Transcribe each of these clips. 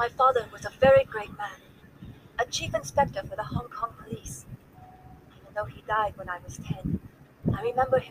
My father was a very great man, a chief inspector for the Hong Kong police. Even though he died when I was 10, I remember him.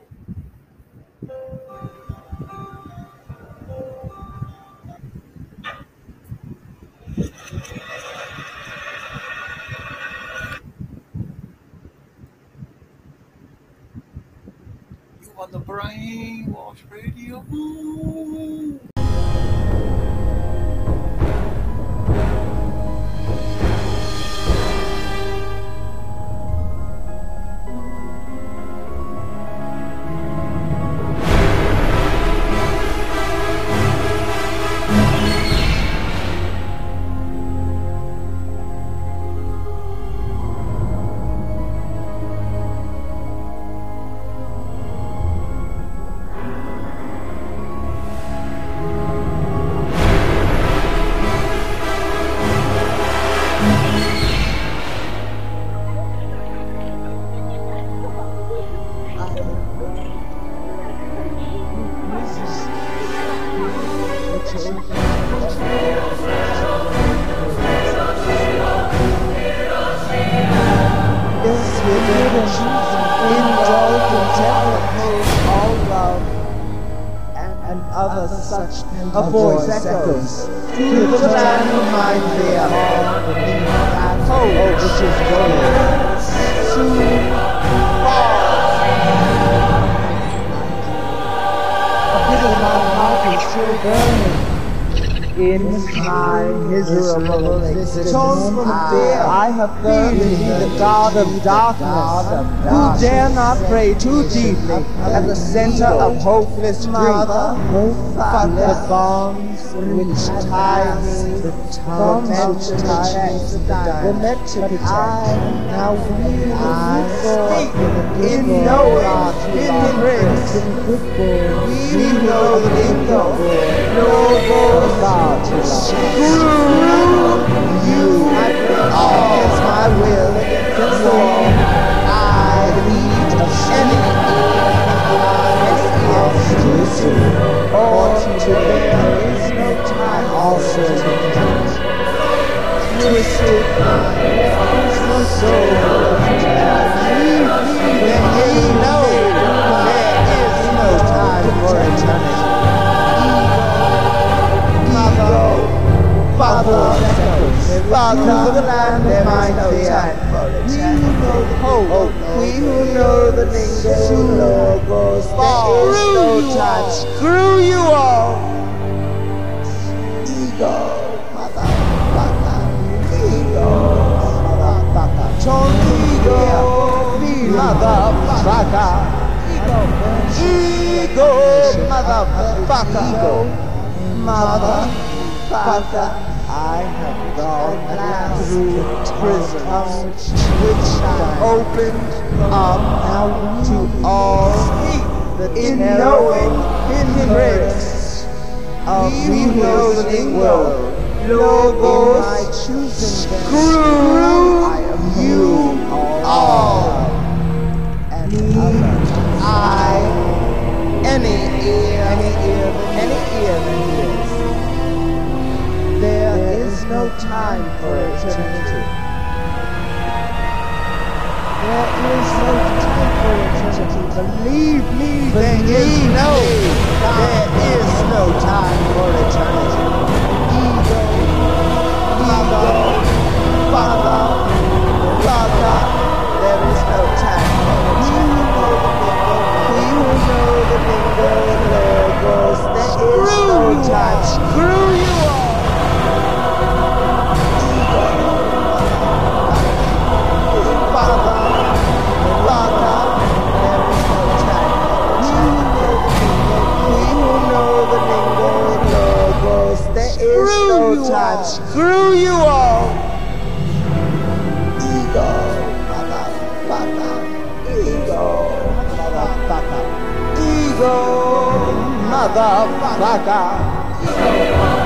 A voice echoes through the land of my fear that hope which is going soon fall. A bit of my heart is still burning in my miserable existence. I have burned garden of darkness. Who dare not pray too deeply at the center of hopeless grief? But the bonds which tie me, the bonds which tie me, were meant to protect. Now we will speak in knowing, in grace. We know the lingo, no Screw you! Against my will, against the law, I lead any to or to there is no time also to count. Twisted mind, there is no soul Leave me when ye know there is no time for eternity. Father, Father, the land there might be We who know the hope, we who know the sooner goes there is no time. Screw you all! Ego, motherfucker, ego, motherfucker, motherfucker, ego, motherfucker, motherfucker. I have gone through prisons which I opened up to all in knowing in grace of the lingo. Logos, screw you all. And I, any ear, any ear, any ear that hears. There is no time for eternity. There is no time for eternity. Believe me, there is no. There is no time for eternity. Ego, ego, father, father. There is no time for eternity. We who know the lingo, logos. There is no time. Screw you motherfucker.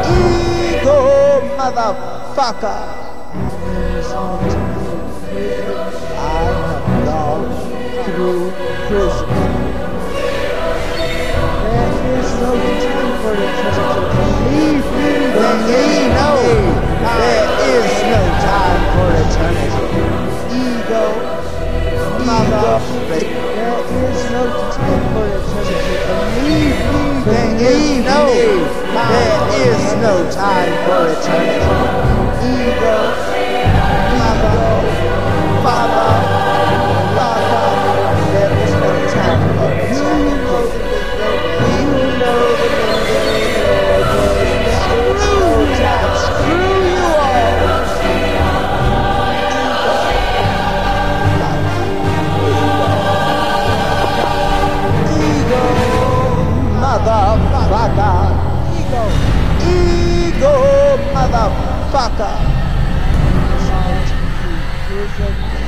Ego motherfucker. I have gone through prison. There is no time for the Believe me, believe no. There is no time for eternity. Ego, motherfucker. There is no time for eternity. There is no, there is no time for eternity. Ego, ego. Packer.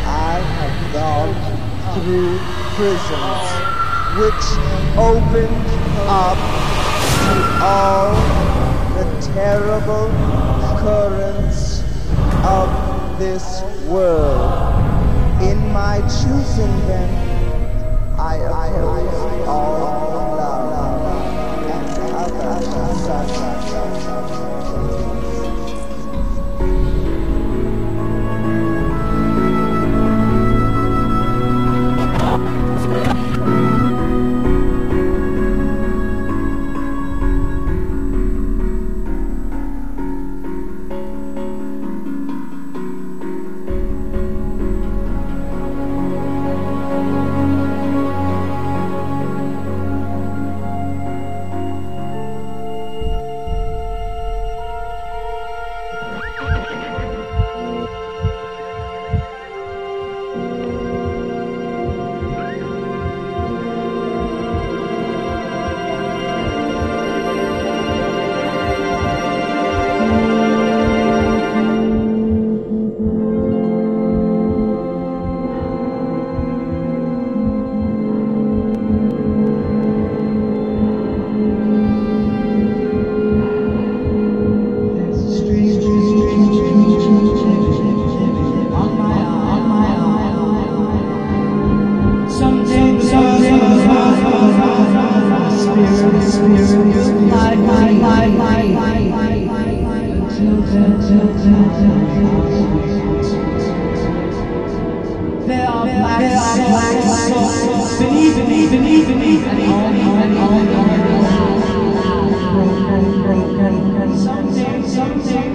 I have gone through prisons which opened up to all the terrible currents of this world. In my choosing them, I oppose all someday, someday.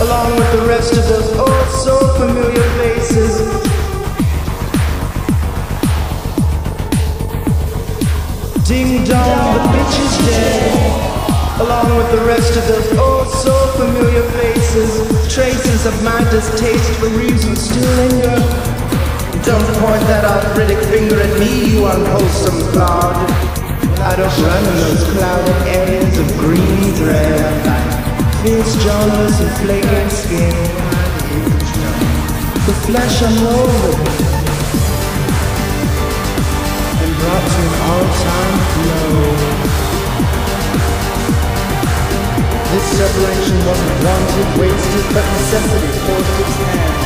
along with the rest of those old, so familiar faces. Ding dong, the bitch is dead, along with the rest of those old, so familiar faces. Traces of my distaste for reason still linger. Don't point that arthritic finger at me, you unwholesome don't run in those clouded areas of green dread. These jealous and flaking skin The flesh unrolled And brought to an all-time low. This separation wasn't wanted, wasted, but necessity forced its hand.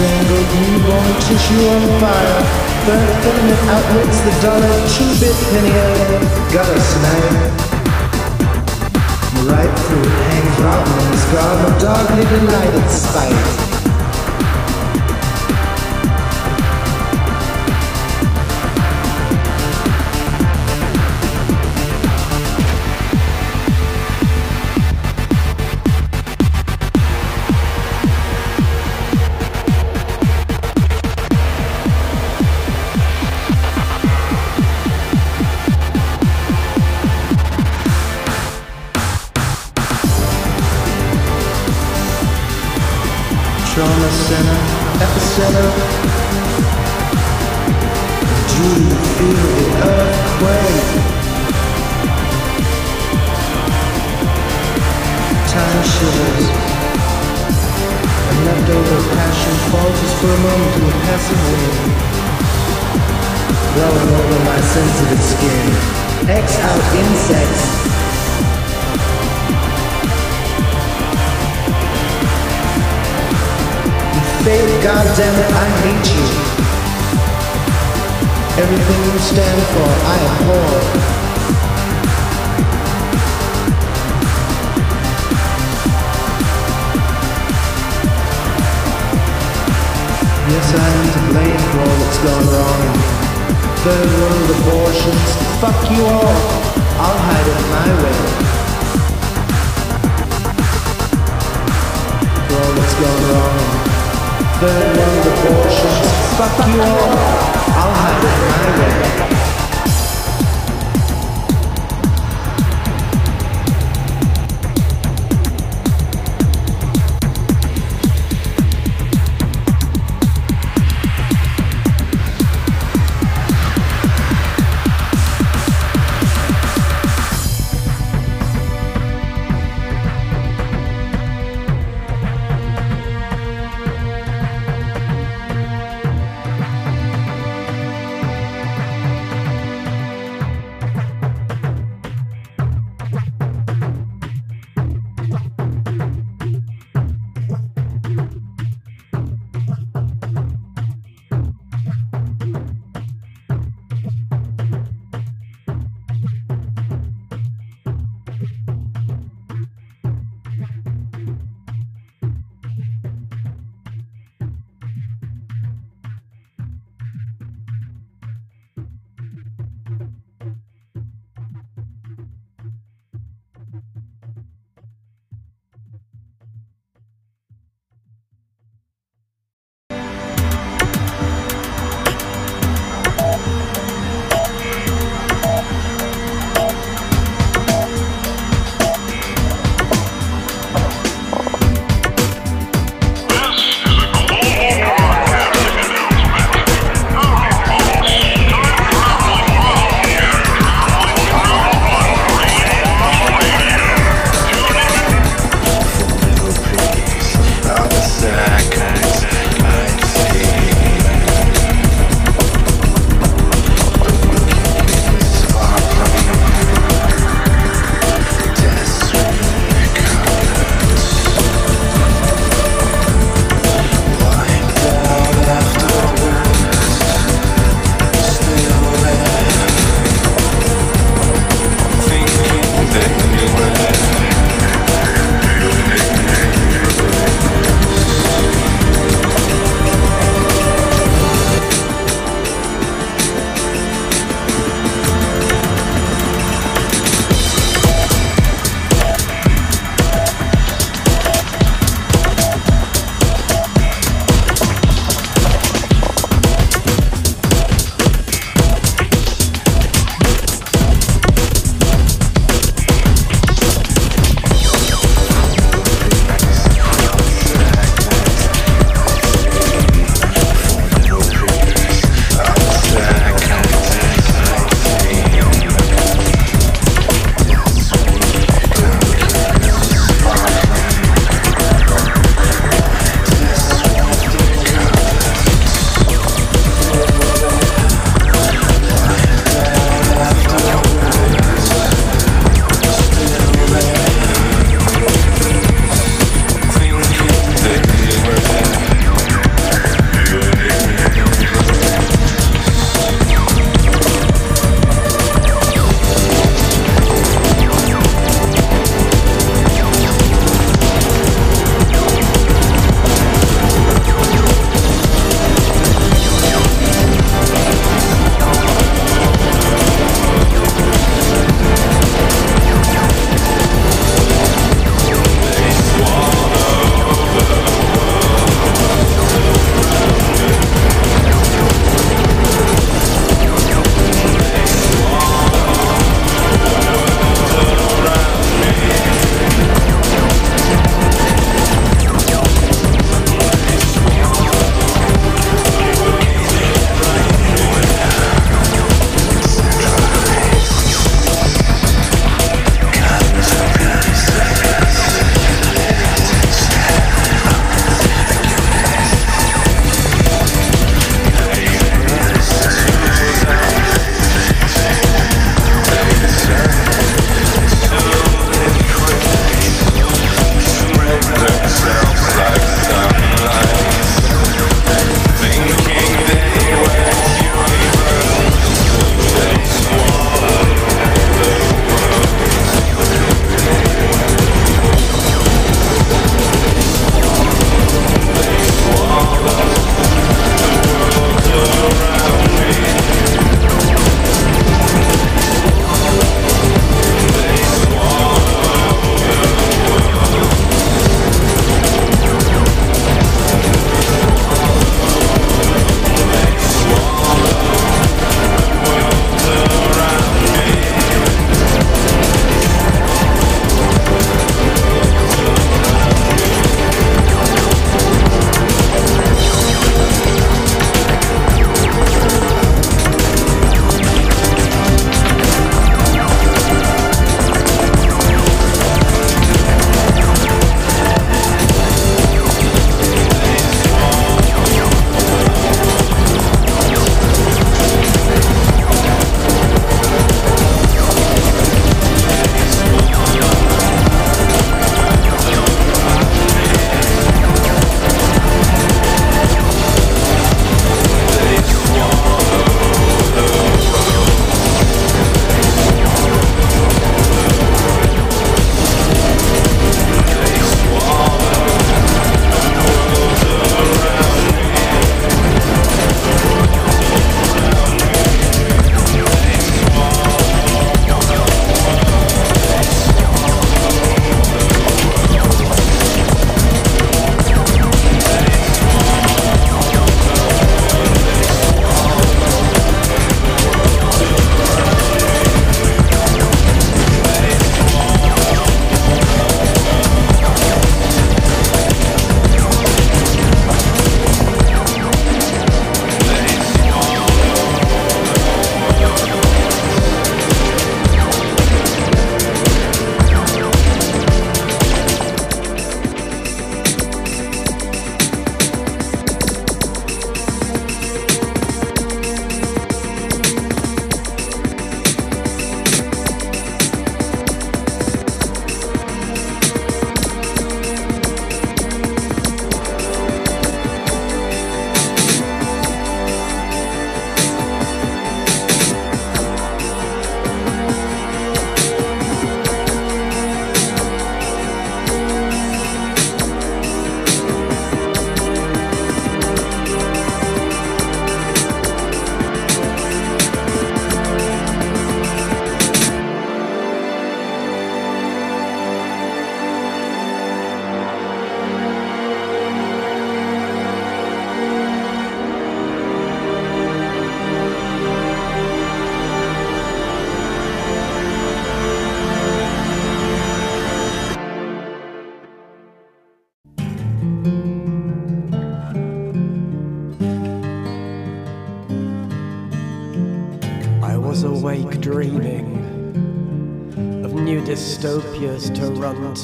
strangled newborn tissue on fire. Third filament outwits the dollar, two-bit penny got a snag. Ripe fruit hangs rotten and scarred, my dog-kneed in light spite.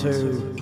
To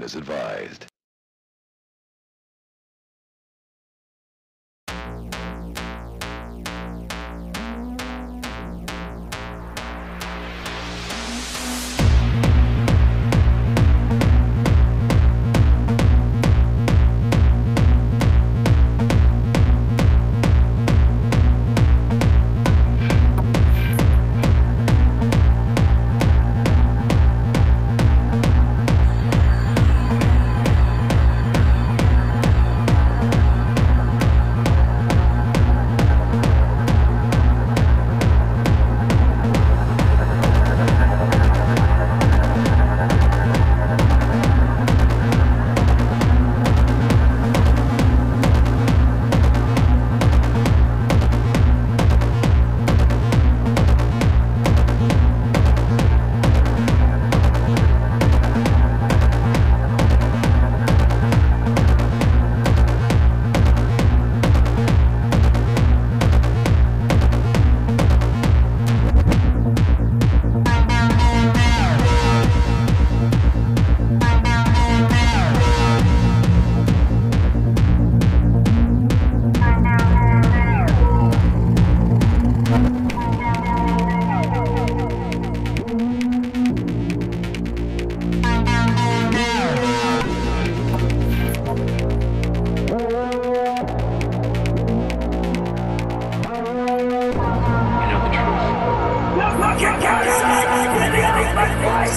is advised.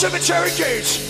Cemetery Gates.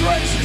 Hands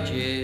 translucent